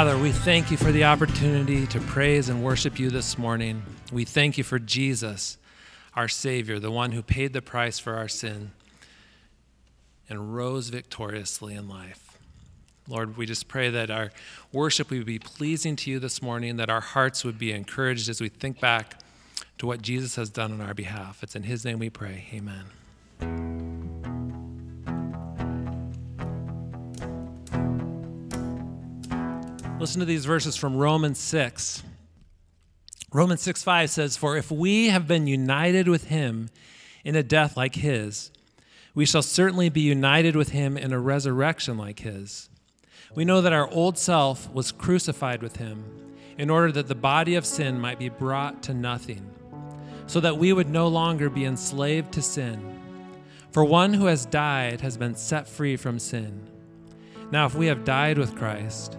Father, we thank you for the opportunity to praise and worship you this morning. We thank you for Jesus, our Savior, the one who paid the price for our sin and rose victoriously in life. Lord, we just pray that our worship would be pleasing to you this morning, that our hearts would be encouraged as we think back to what Jesus has done on our behalf. It's in His name we pray. Amen. Listen to these verses from Romans 6. Romans 6 5 says, For if we have been united with him in a death like his, we shall certainly be united with him in a resurrection like his. We know that our old self was crucified with him in order that the body of sin might be brought to nothing, so that we would no longer be enslaved to sin. For one who has died has been set free from sin. Now, if we have died with Christ,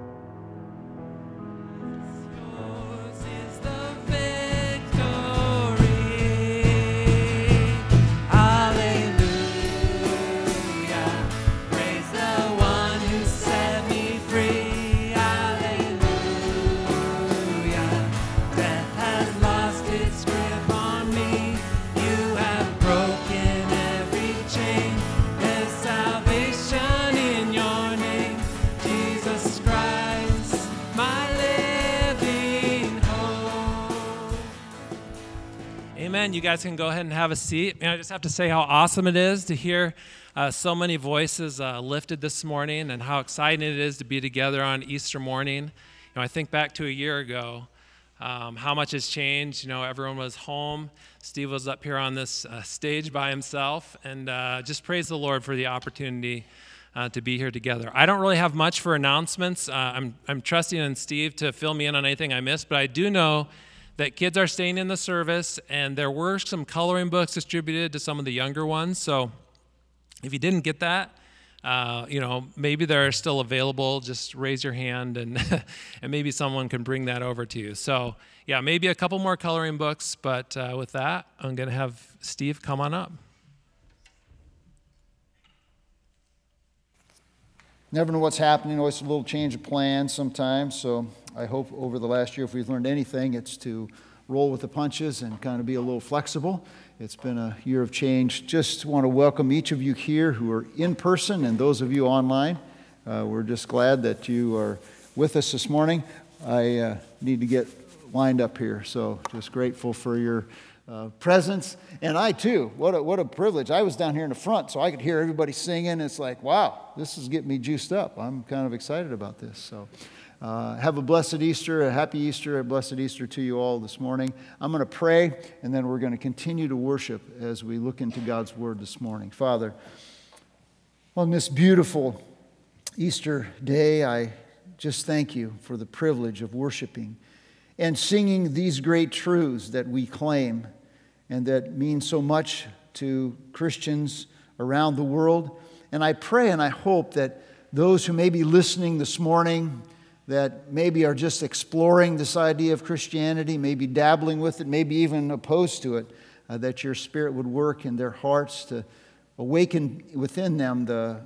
Amen. You guys can go ahead and have a seat. And I just have to say how awesome it is to hear uh, so many voices uh, lifted this morning and how exciting it is to be together on Easter morning. You know, I think back to a year ago, um, how much has changed. You know, everyone was home. Steve was up here on this uh, stage by himself. And uh, just praise the Lord for the opportunity. Uh, to be here together. I don't really have much for announcements. Uh, I'm, I'm trusting in Steve to fill me in on anything I missed, but I do know that kids are staying in the service, and there were some coloring books distributed to some of the younger ones. So if you didn't get that, uh, you know, maybe they're still available. Just raise your hand, and and maybe someone can bring that over to you. So yeah, maybe a couple more coloring books. But uh, with that, I'm to have Steve come on up. Never know what's happening. Always a little change of plans sometimes. So I hope over the last year, if we've learned anything, it's to roll with the punches and kind of be a little flexible. It's been a year of change. Just want to welcome each of you here who are in person and those of you online. Uh, we're just glad that you are with us this morning. I uh, need to get lined up here, so just grateful for your uh, presence. And I too, what a, what a privilege. I was down here in the front, so I could hear everybody singing. It's like, wow, this is getting me juiced up. I'm kind of excited about this. So. Uh, have a blessed Easter, a happy Easter, a blessed Easter to you all this morning. I'm going to pray, and then we're going to continue to worship as we look into God's Word this morning. Father, on this beautiful Easter day, I just thank you for the privilege of worshiping and singing these great truths that we claim and that mean so much to Christians around the world. And I pray and I hope that those who may be listening this morning, that maybe are just exploring this idea of Christianity, maybe dabbling with it, maybe even opposed to it, uh, that your Spirit would work in their hearts to awaken within them the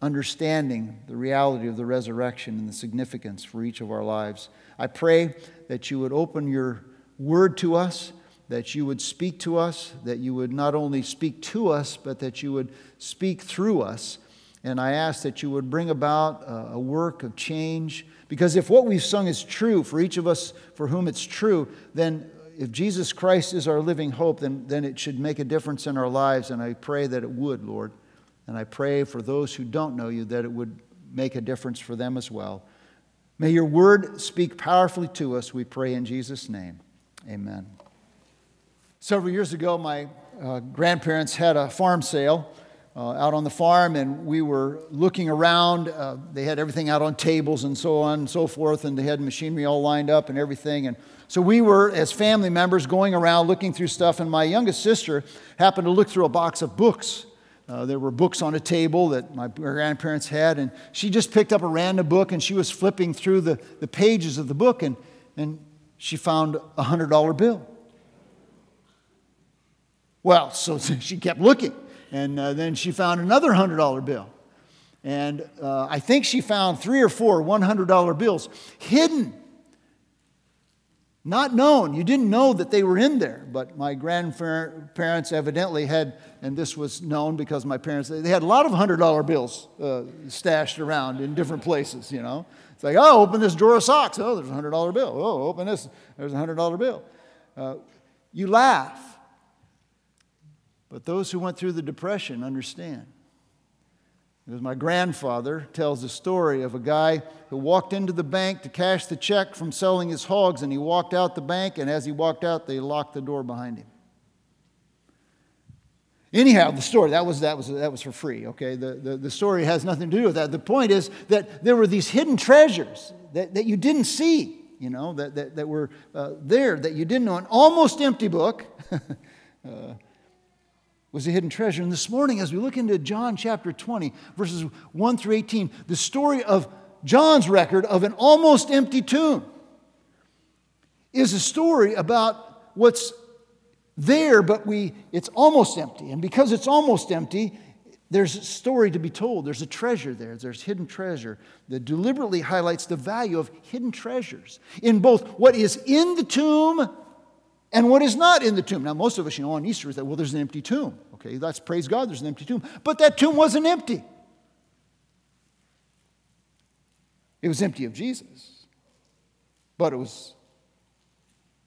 understanding, the reality of the resurrection and the significance for each of our lives. I pray that you would open your word to us, that you would speak to us, that you would not only speak to us, but that you would speak through us. And I ask that you would bring about a work of change because if what we've sung is true for each of us for whom it's true, then if Jesus Christ is our living hope, then, then it should make a difference in our lives. And I pray that it would, Lord. And I pray for those who don't know you that it would make a difference for them as well. May your word speak powerfully to us, we pray in Jesus' name. Amen. Several years ago, my uh, grandparents had a farm sale uh, out on the farm, and we were looking around. Uh, they had everything out on tables and so on and so forth, and they had machinery all lined up and everything. And So we were, as family members, going around looking through stuff, and my youngest sister happened to look through a box of books. Uh, there were books on a table that my grandparents had, and she just picked up a random book and she was flipping through the, the pages of the book, and, and she found a $100 bill. Well, so she kept looking, and uh, then she found another $100 bill. And uh, I think she found three or four $100 bills hidden not known. You didn't know that they were in there, but my grandparents evidently had, and this was known because my parents, they had a lot of $100 bills uh, stashed around in different places, you know. It's like, oh, open this drawer of socks. Oh, there's a $100 bill. Oh, open this. There's a $100 bill. Uh, you laugh. But those who went through the Depression understand. Because my grandfather tells the story of a guy who walked into the bank to cash the check from selling his hogs, and he walked out the bank, and as he walked out, they locked the door behind him. Anyhow, the story, that was, that was, that was for free, okay? The, the, the story has nothing to do with that. The point is that there were these hidden treasures that, that you didn't see, you know, that, that, that were uh, there that you didn't know. An almost empty book. uh, was a hidden treasure. And this morning, as we look into John chapter 20, verses 1 through 18, the story of John's record of an almost empty tomb is a story about what's there, but we, it's almost empty. And because it's almost empty, there's a story to be told. There's a treasure there. There's hidden treasure that deliberately highlights the value of hidden treasures in both what is in the tomb and what is not in the tomb. Now, most of us, you know, on Easter is that, well, there's an empty tomb. Okay, that's praise God, there's an empty tomb. But that tomb wasn't empty. It was empty of Jesus. But it was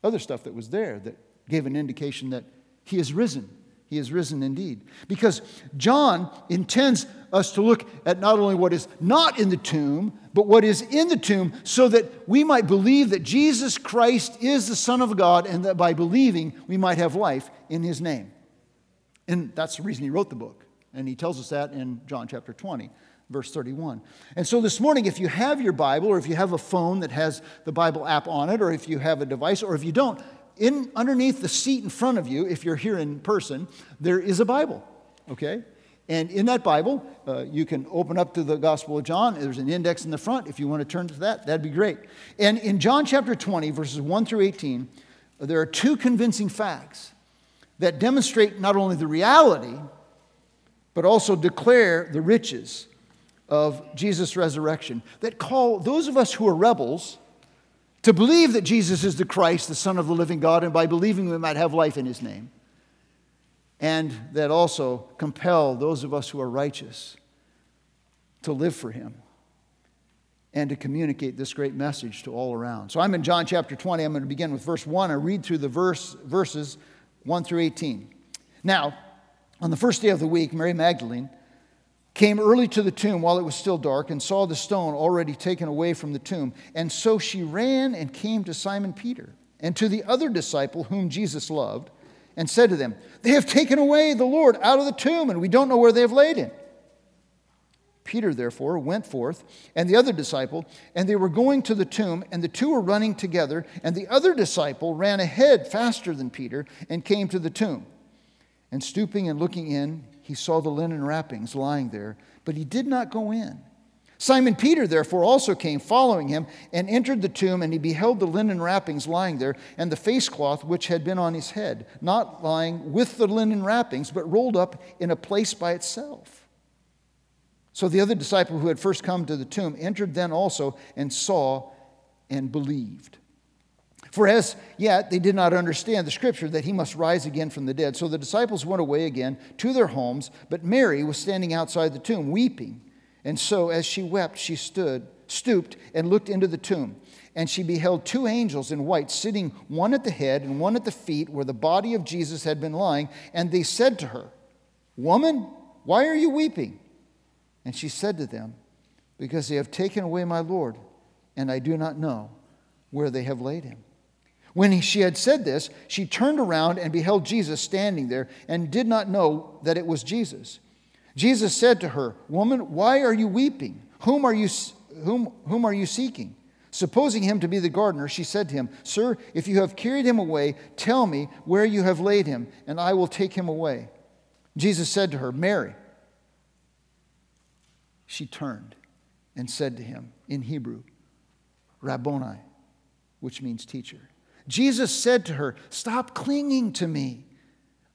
other stuff that was there that gave an indication that he is risen. He is risen indeed. Because John intends us to look at not only what is not in the tomb, but what is in the tomb, so that we might believe that Jesus Christ is the Son of God, and that by believing we might have life in his name. And that's the reason he wrote the book. And he tells us that in John chapter 20, verse 31. And so this morning, if you have your Bible, or if you have a phone that has the Bible app on it, or if you have a device, or if you don't, in, underneath the seat in front of you, if you're here in person, there is a Bible, okay? And in that Bible, uh, you can open up to the Gospel of John. There's an index in the front. If you want to turn to that, that'd be great. And in John chapter 20, verses 1 through 18, there are two convincing facts that demonstrate not only the reality, but also declare the riches of Jesus' resurrection, that call those of us who are rebels to believe that Jesus is the Christ, the Son of the living God, and by believing we might have life in his name and that also compel those of us who are righteous to live for Him and to communicate this great message to all around. So I'm in John chapter 20. I'm going to begin with verse 1. I read through the verse, verses 1 through 18. Now, on the first day of the week, Mary Magdalene came early to the tomb while it was still dark and saw the stone already taken away from the tomb. And so she ran and came to Simon Peter and to the other disciple whom Jesus loved and said to them, They have taken away the Lord out of the tomb, and we don't know where they have laid him. Peter, therefore, went forth, and the other disciple, and they were going to the tomb, and the two were running together, and the other disciple ran ahead faster than Peter and came to the tomb. And stooping and looking in, he saw the linen wrappings lying there, but he did not go in. Simon Peter, therefore, also came following him and entered the tomb, and he beheld the linen wrappings lying there, and the face cloth which had been on his head, not lying with the linen wrappings, but rolled up in a place by itself. So the other disciple who had first come to the tomb entered then also and saw and believed. For as yet they did not understand the scripture that he must rise again from the dead. So the disciples went away again to their homes, but Mary was standing outside the tomb, weeping. And so, as she wept, she stood, stooped, and looked into the tomb. And she beheld two angels in white sitting, one at the head and one at the feet, where the body of Jesus had been lying. And they said to her, Woman, why are you weeping? And she said to them, Because they have taken away my Lord, and I do not know where they have laid him. When she had said this, she turned around and beheld Jesus standing there, and did not know that it was Jesus. Jesus said to her, Woman, why are you weeping? Whom are you, whom, whom are you seeking? Supposing him to be the gardener, she said to him, Sir, if you have carried him away, tell me where you have laid him, and I will take him away. Jesus said to her, Mary. She turned and said to him in Hebrew, Rabboni, which means teacher. Jesus said to her, Stop clinging to me.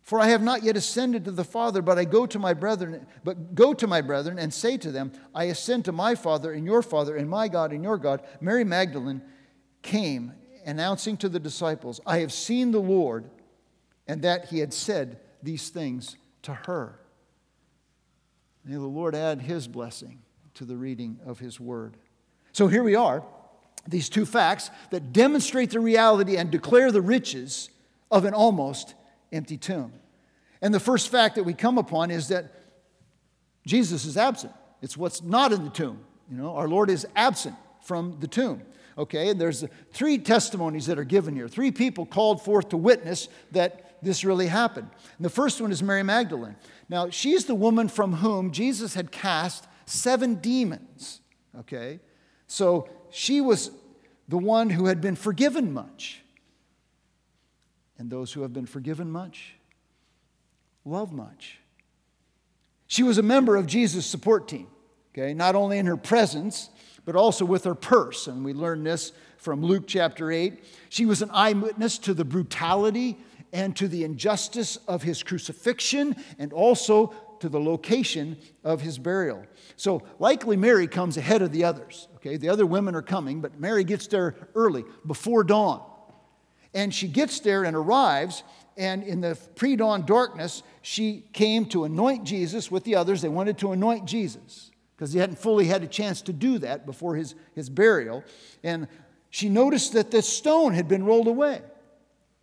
For I have not yet ascended to the Father, but I go to my brethren, but go to my brethren and say to them, I ascend to my Father and your Father, and my God and your God. Mary Magdalene came, announcing to the disciples, I have seen the Lord, and that he had said these things to her. May the Lord add his blessing to the reading of his word. So here we are, these two facts that demonstrate the reality and declare the riches of an almost empty tomb. And the first fact that we come upon is that Jesus is absent. It's what's not in the tomb. You know, our Lord is absent from the tomb. Okay, and there's three testimonies that are given here. Three people called forth to witness that this really happened. And the first one is Mary Magdalene. Now, she's the woman from whom Jesus had cast seven demons. Okay, so she was the one who had been forgiven much. And those who have been forgiven much love much. She was a member of Jesus' support team, okay, not only in her presence, but also with her purse. And we learn this from Luke chapter 8. She was an eyewitness to the brutality and to the injustice of his crucifixion and also to the location of his burial. So likely Mary comes ahead of the others. Okay, the other women are coming, but Mary gets there early, before dawn. And she gets there and arrives, and in the pre dawn darkness, she came to anoint Jesus with the others. They wanted to anoint Jesus because he hadn't fully had a chance to do that before his, his burial. And she noticed that the stone had been rolled away.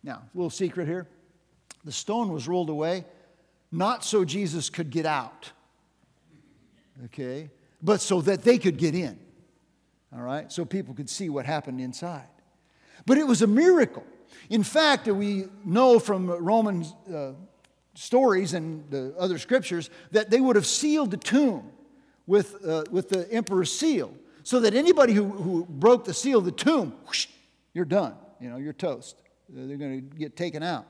Now, a little secret here the stone was rolled away not so Jesus could get out, okay, but so that they could get in. All right, so people could see what happened inside. But it was a miracle. In fact, we know from Roman uh, stories and the other scriptures that they would have sealed the tomb with, uh, with the emperor's seal so that anybody who, who broke the seal of the tomb, whoosh, you're done. You know, you're toast. They're going to get taken out.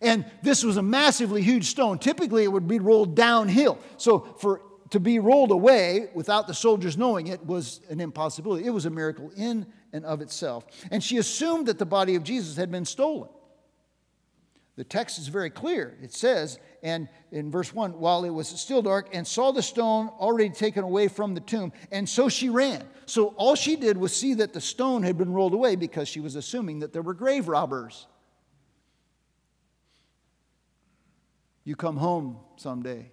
And this was a massively huge stone. Typically, it would be rolled downhill. So, for to be rolled away without the soldiers knowing it was an impossibility. It was a miracle in and of itself. And she assumed that the body of Jesus had been stolen. The text is very clear. It says, and in verse 1, while it was still dark, and saw the stone already taken away from the tomb, and so she ran. So all she did was see that the stone had been rolled away because she was assuming that there were grave robbers. You come home someday,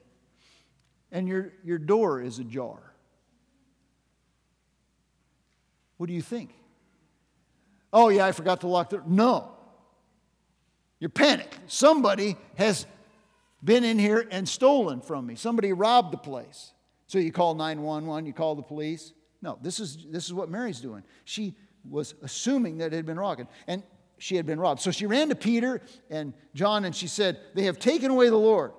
and your, your door is ajar. What do you think? Oh, yeah, I forgot to lock the No. You're panicked. Somebody has been in here and stolen from me. Somebody robbed the place. So you call 911, you call the police. No, this is, this is what Mary's doing. She was assuming that it had been robbed, and she had been robbed. So she ran to Peter and John and she said, They have taken away the Lord.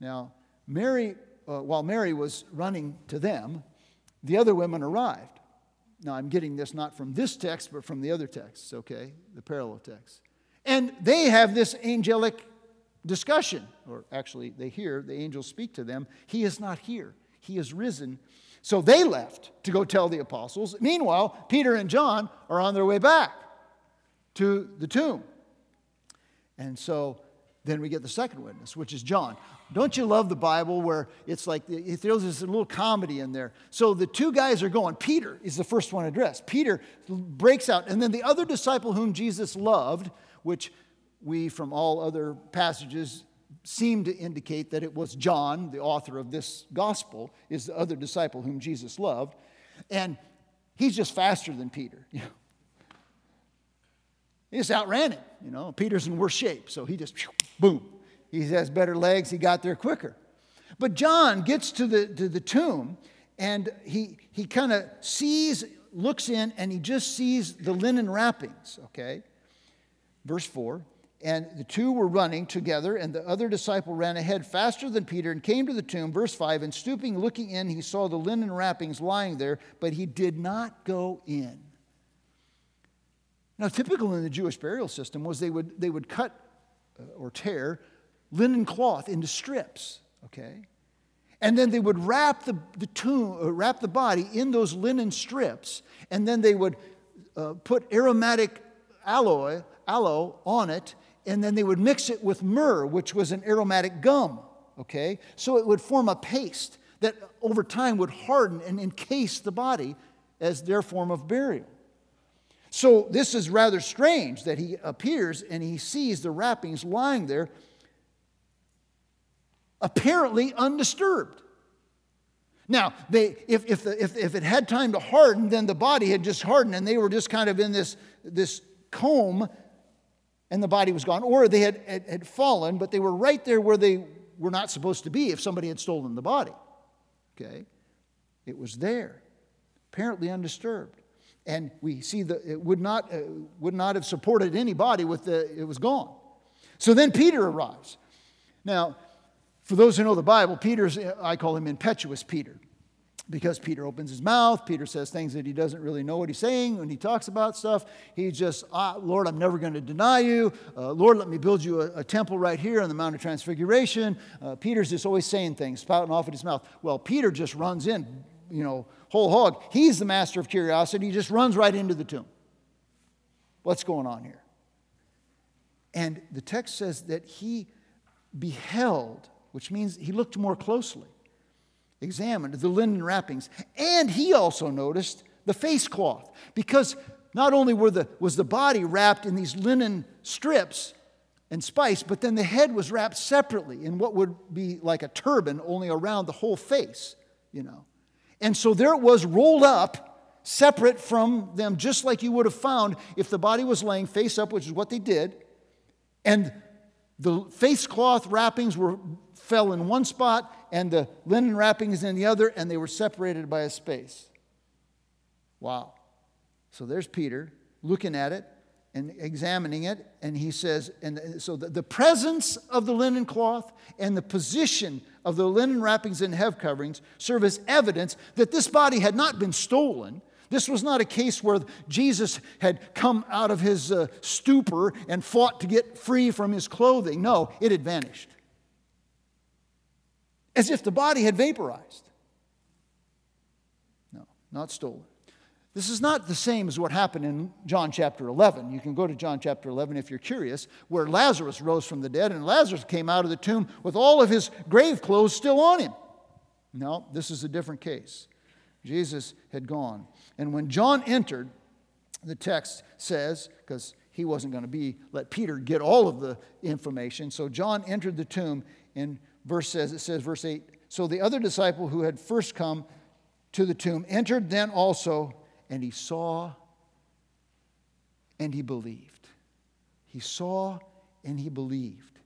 Now, Mary, uh, while Mary was running to them, the other women arrived. Now, I'm getting this not from this text, but from the other texts, okay? The parallel texts. And they have this angelic discussion, or actually, they hear the angels speak to them. He is not here, he is risen. So they left to go tell the apostles. Meanwhile, Peter and John are on their way back to the tomb. And so then we get the second witness, which is John. Don't you love the Bible where it's like it throws this little comedy in there? So the two guys are going. Peter is the first one addressed. Peter breaks out, and then the other disciple whom Jesus loved, which we from all other passages seem to indicate that it was John, the author of this gospel, is the other disciple whom Jesus loved. And he's just faster than Peter. He just outran him. You know, Peter's in worse shape, so he just boom he has better legs, he got there quicker. But John gets to the, to the tomb and he, he kind of sees, looks in, and he just sees the linen wrappings, okay? Verse 4 And the two were running together, and the other disciple ran ahead faster than Peter and came to the tomb. Verse 5 And stooping, looking in, he saw the linen wrappings lying there, but he did not go in. Now, typical in the Jewish burial system was they would, they would cut uh, or tear linen cloth into strips, okay? And then they would wrap the, the tomb, uh, wrap the body in those linen strips, and then they would uh, put aromatic aloe, aloe on it, and then they would mix it with myrrh, which was an aromatic gum, okay? So it would form a paste that over time would harden and encase the body as their form of burial. So this is rather strange that he appears and he sees the wrappings lying there, apparently undisturbed. Now, they, if, if, the, if, if it had time to harden, then the body had just hardened and they were just kind of in this, this comb and the body was gone, or they had, had, had, fallen, but they were right there where they were not supposed to be if somebody had stolen the body. Okay? It was there, apparently undisturbed. And we see that it would not, uh, would not have supported anybody with the, it was gone. So then Peter arrives. Now, for those who know the Bible, Peter's, I call him impetuous Peter because Peter opens his mouth. Peter says things that he doesn't really know what he's saying when he talks about stuff. He just, ah, Lord, I'm never going to deny you. Uh, Lord, let me build you a, a, temple right here on the Mount of Transfiguration. Uh, Peter's just always saying things, spouting off at his mouth. Well, Peter just runs in, you know, whole hog. He's the master of curiosity. He just runs right into the tomb. What's going on here? And the text says that he beheld, which means he looked more closely examined the linen wrappings, and he also noticed the face cloth, because not only were the, was the body wrapped in these linen strips and spice, but then the head was wrapped separately in what would be like a turban, only around the whole face, you know. And so there it was rolled up, separate from them, just like you would have found if the body was laying face up, which is what they did. And the face cloth wrappings were fell in one spot and the linen wrappings in the other, and they were separated by a space. Wow. So there's Peter looking at it and examining it, and he says, and so the, the presence of the linen cloth and the position of the linen wrappings and head coverings serve as evidence that this body had not been stolen. This was not a case where Jesus had come out of his uh, stupor and fought to get free from his clothing. No, it had vanished as if the body had vaporized. No, not stolen. This is not the same as what happened in John chapter 11. You can go to John chapter 11 if you're curious, where Lazarus rose from the dead and Lazarus came out of the tomb with all of his grave clothes still on him. No, this is a different case. Jesus had gone. And when John entered, the text says, because he wasn't going to be let Peter get all of the information, so John entered the tomb and verse says, it says, verse 8, so the other disciple who had first come to the tomb entered then also, and he saw and he believed. He saw and he believed.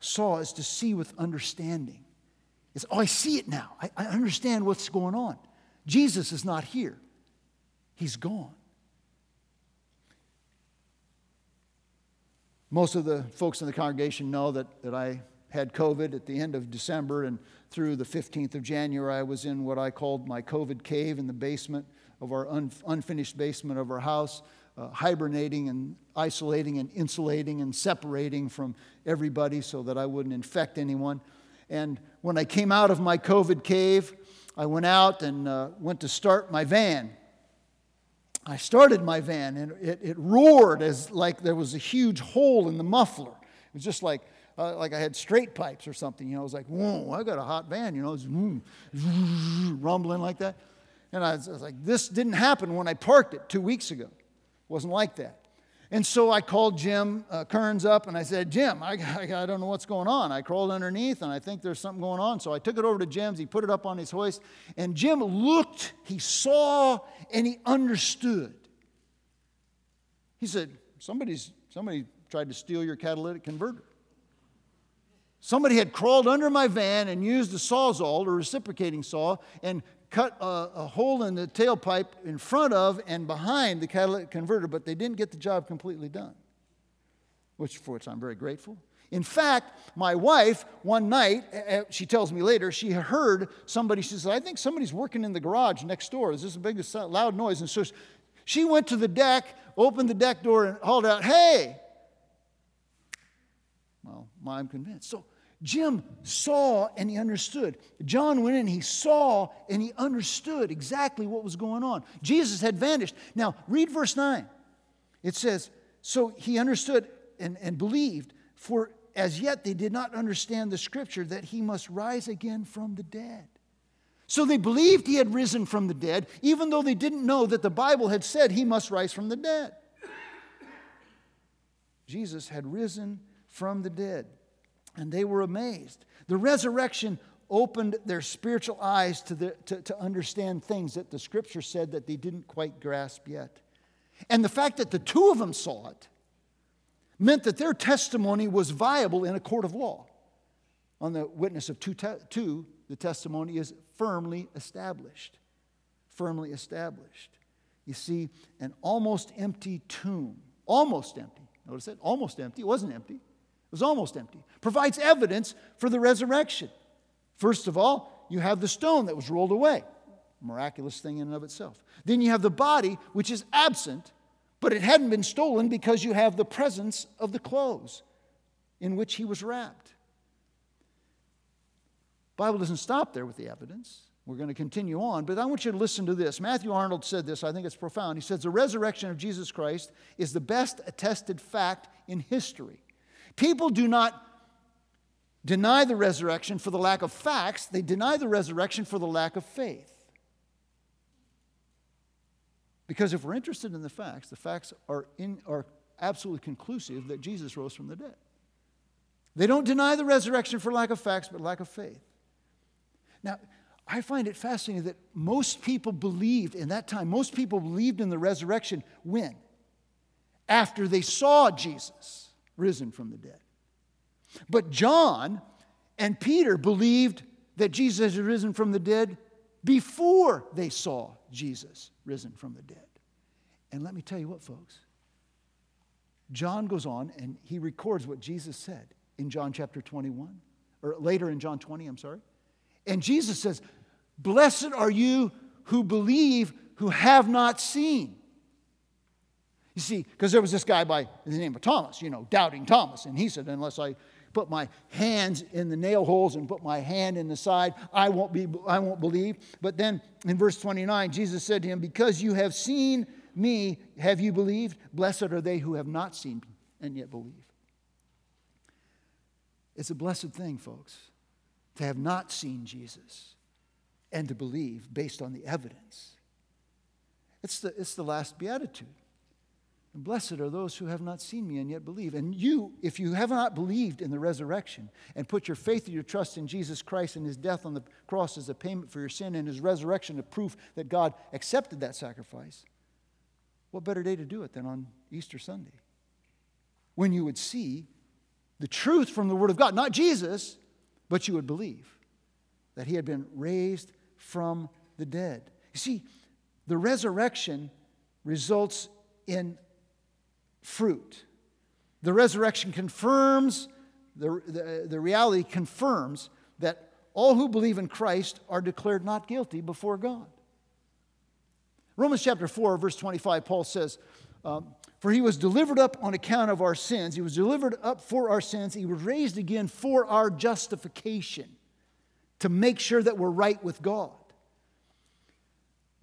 Saw is to see with understanding. It's, oh, I see it now. I, I understand what's going on. Jesus is not here, he's gone. Most of the folks in the congregation know that, that I had COVID at the end of December, and through the 15th of January, I was in what I called my COVID cave in the basement of our un- unfinished basement of our house, uh, hibernating and isolating and insulating and separating from everybody so that I wouldn't infect anyone. And when I came out of my COVID cave, I went out and uh, went to start my van. I started my van and it, it roared as like there was a huge hole in the muffler. It was just like uh, like I had straight pipes or something. You know, I was like, whoa, I got a hot van, you know, it's rumbling like that. And I was, I was, like, this didn't happen when I parked it two weeks ago. It wasn't like that. And so I called Jim uh, Kearns up and I said, Jim, I, I, I, don't know what's going on. I crawled underneath and I think there's something going on. So I took it over to Jim's. He put it up on his hoist. And Jim looked, he saw, and he understood. He said, Somebody's, somebody tried to steal your catalytic converter. Somebody had crawled under my van and used a sawzall, a reciprocating saw, and cut a, a, hole in the tailpipe in front of and behind the catalytic converter, but they didn't get the job completely done. which for which I'm very grateful. In fact, my wife, one night, she tells me later, she heard somebody, she says, I think somebody's working in the garage next door. Is this big, loud noise. And so she went to the deck, opened the deck door, and hauled out, Hey! Well, I'm convinced. So Jim saw and he understood. John went in, he saw and he understood exactly what was going on. Jesus had vanished. Now, read verse 9. It says, So he understood and, and believed, for as yet they did not understand the scripture that he must rise again from the dead. So they believed he had risen from the dead, even though they didn't know that the Bible had said he must rise from the dead. Jesus had risen from the dead, and they were amazed. The resurrection opened their spiritual eyes to, the, to, to understand things that the scripture said that they didn't quite grasp yet. And the fact that the two of them saw it meant that their testimony was viable in a court of law. On the witness of two, te- two the testimony is firmly established. Firmly established. You see, an almost empty tomb, almost empty, notice that, almost empty, it wasn't empty, it was almost empty, provides evidence for the resurrection. First of all, you have the stone that was rolled away, miraculous thing in and of itself. Then you have the body, which is absent, but it hadn't been stolen because you have the presence of the clothes in which he was wrapped. Bible doesn't stop there with the evidence. We're going to continue on, but I want you to listen to this. Matthew Arnold said this, I think it's profound. He says, The resurrection of Jesus Christ is the best attested fact in history. People do not deny the resurrection for the lack of facts, they deny the resurrection for the lack of faith. Because if we're interested in the facts, the facts are, in, are absolutely conclusive that Jesus rose from the dead. They don't deny the resurrection for lack of facts, but lack of faith. Now, I find it fascinating that most people believed in that time, most people believed in the resurrection when? After they saw Jesus risen from the dead. But John and Peter believed that Jesus had risen from the dead before they saw Jesus risen from the dead. And let me tell you what, folks. John goes on and he records what Jesus said in John chapter 21, or later in John 20, I'm sorry. And Jesus says, Blessed are you who believe, who have not seen. You see, because there was this guy by the name of Thomas, you know, doubting Thomas. And he said, Unless I put my hands in the nail holes and put my hand in the side, I won't, be, I won't believe. But then in verse 29, Jesus said to him, Because you have seen me, have you believed? Blessed are they who have not seen me and yet believe. It's a blessed thing, folks, to have not seen Jesus and to believe based on the evidence. It's the, it's the last beatitude. And blessed are those who have not seen me and yet believe. And you, if you have not believed in the resurrection and put your faith and your trust in Jesus Christ and his death on the cross as a payment for your sin and his resurrection a proof that God accepted that sacrifice, what better day to do it than on Easter Sunday? When you would see the truth from the Word of God, not Jesus, but you would believe that he had been raised from the dead. You see, the resurrection results in fruit. The resurrection confirms, the, the, the reality confirms that all who believe in Christ are declared not guilty before God. Romans chapter 4, verse 25, Paul says, um, For he was delivered up on account of our sins. He was delivered up for our sins. He was raised again for our justification, to make sure that we're right with God.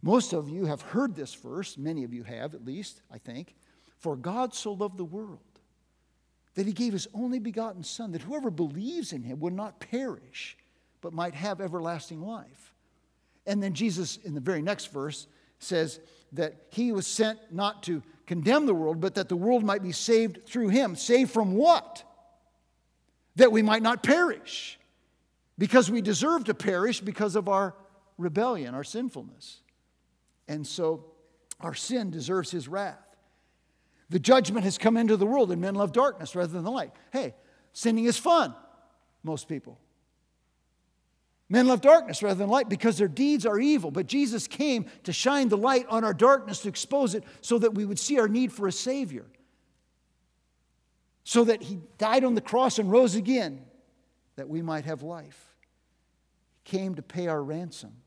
Most of you have heard this verse, many of you have at least, I think. For God so loved the world that he gave his only begotten Son, that whoever believes in him would not perish, but might have everlasting life. And then Jesus, in the very next verse, says that he was sent not to condemn the world, but that the world might be saved through him. Saved from what? That we might not perish, because we deserve to perish because of our rebellion, our sinfulness. And so our sin deserves his wrath. The judgment has come into the world, and men love darkness rather than the light. Hey, sinning is fun, most people. Men love darkness rather than light because their deeds are evil. But Jesus came to shine the light on our darkness, to expose it so that we would see our need for a Savior. so that he died on the cross and rose again that we might have life. He came to pay our ransom.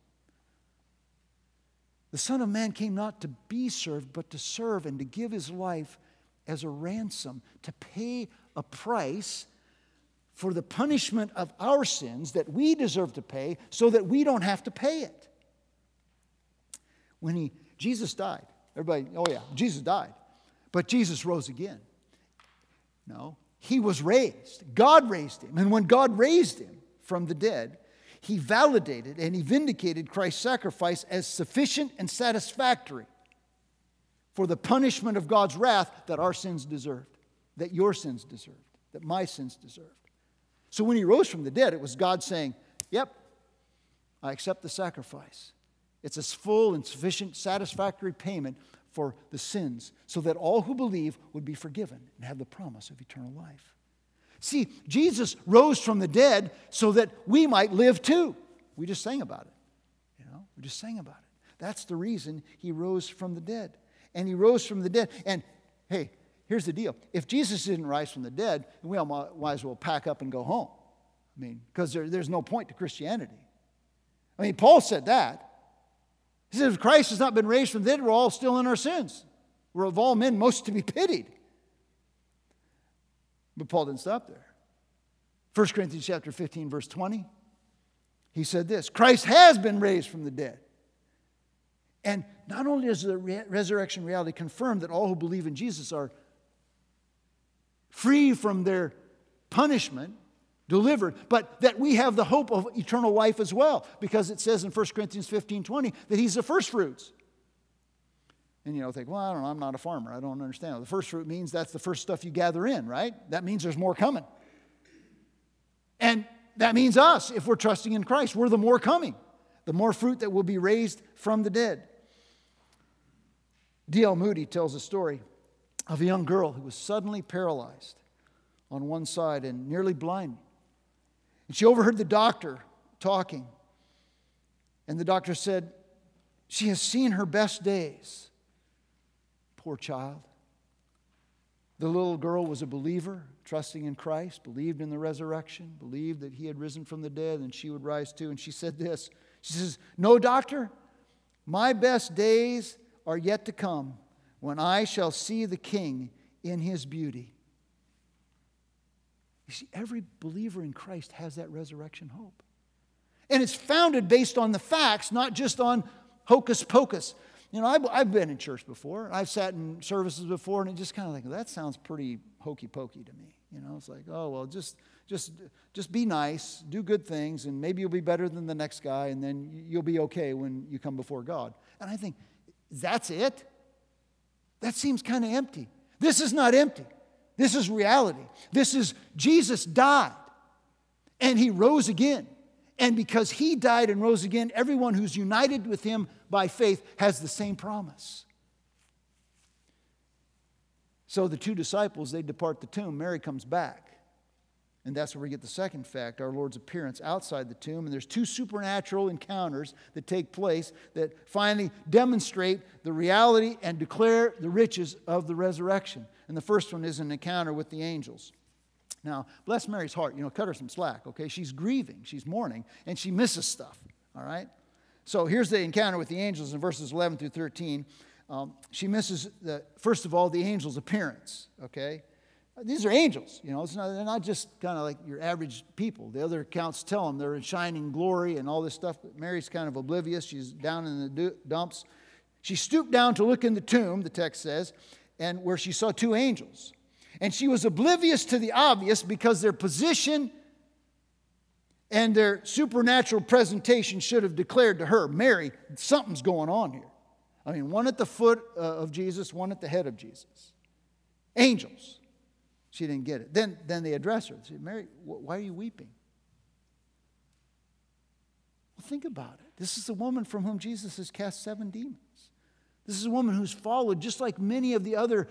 The Son of Man came not to be served, but to serve and to give his life as a ransom, to pay a price for the punishment of our sins that we deserve to pay so that we don't have to pay it. When he, Jesus died, everybody, oh yeah, Jesus died, but Jesus rose again. No, he was raised. God raised him. And when God raised him from the dead, he validated and he vindicated Christ's sacrifice as sufficient and satisfactory for the punishment of God's wrath that our sins deserved, that your sins deserved, that my sins deserved. So when he rose from the dead, it was God saying, Yep, I accept the sacrifice. It's a full and sufficient, satisfactory payment for the sins so that all who believe would be forgiven and have the promise of eternal life. See, Jesus rose from the dead so that we might live too. We just sang about it. You know, we just sang about it. That's the reason he rose from the dead. And he rose from the dead. And hey, here's the deal. If Jesus didn't rise from the dead, we all might as well pack up and go home. I mean, because there, there's no point to Christianity. I mean, Paul said that. He said, if Christ has not been raised from the dead, we're all still in our sins. We're of all men most to be pitied. But Paul didn't stop there. 1 Corinthians chapter 15, verse 20, he said this Christ has been raised from the dead. And not only does the re- resurrection reality confirm that all who believe in Jesus are free from their punishment, delivered, but that we have the hope of eternal life as well, because it says in 1 Corinthians 15 20 that he's the first fruits. And you know, think, well, I don't know, I'm not a farmer. I don't understand. The first fruit means that's the first stuff you gather in, right? That means there's more coming. And that means us, if we're trusting in Christ, we're the more coming, the more fruit that will be raised from the dead. D.L. Moody tells a story of a young girl who was suddenly paralyzed on one side and nearly blind. And she overheard the doctor talking. And the doctor said, She has seen her best days. Poor child. The little girl was a believer, trusting in Christ, believed in the resurrection, believed that he had risen from the dead and she would rise too. And she said this She says, No, doctor, my best days are yet to come when I shall see the King in his beauty. You see, every believer in Christ has that resurrection hope. And it's founded based on the facts, not just on hocus pocus. You know, I've, I've been in church before. and I've sat in services before, and it just kind of like, that sounds pretty hokey pokey to me. You know, it's like, oh, well, just, just, just be nice, do good things, and maybe you'll be better than the next guy, and then you'll be okay when you come before God. And I think, that's it? That seems kind of empty. This is not empty. This is reality. This is Jesus died and he rose again. And because he died and rose again, everyone who's united with him by faith has the same promise. So the two disciples, they depart the tomb. Mary comes back. And that's where we get the second fact our Lord's appearance outside the tomb. And there's two supernatural encounters that take place that finally demonstrate the reality and declare the riches of the resurrection. And the first one is an encounter with the angels. Now, bless Mary's heart, you know, cut her some slack, okay? She's grieving, she's mourning, and she misses stuff, all right? So here's the encounter with the angels in verses 11 through 13. Um, she misses, the, first of all, the angel's appearance, okay? These are angels, you know, not, they're not just kind of like your average people. The other accounts tell them they're in shining glory and all this stuff, but Mary's kind of oblivious. She's down in the dumps. She stooped down to look in the tomb, the text says, and where she saw two angels. And she was oblivious to the obvious because their position and their supernatural presentation should have declared to her, Mary, something's going on here. I mean, one at the foot uh, of Jesus, one at the head of Jesus. Angels. She didn't get it. Then, then they address her. They say, Mary, why are you weeping? Well, think about it. This is the woman from whom Jesus has cast seven demons. This is a woman who's followed, just like many of the other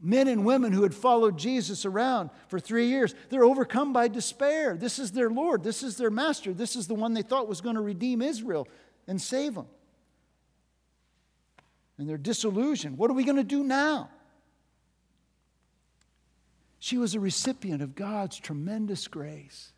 men and women who had followed Jesus around for three years. They're overcome by despair. This is their Lord. This is their master. This is the one they thought was going to redeem Israel and save them. And they're disillusioned. What are we going to do now? She was a recipient of God's tremendous grace.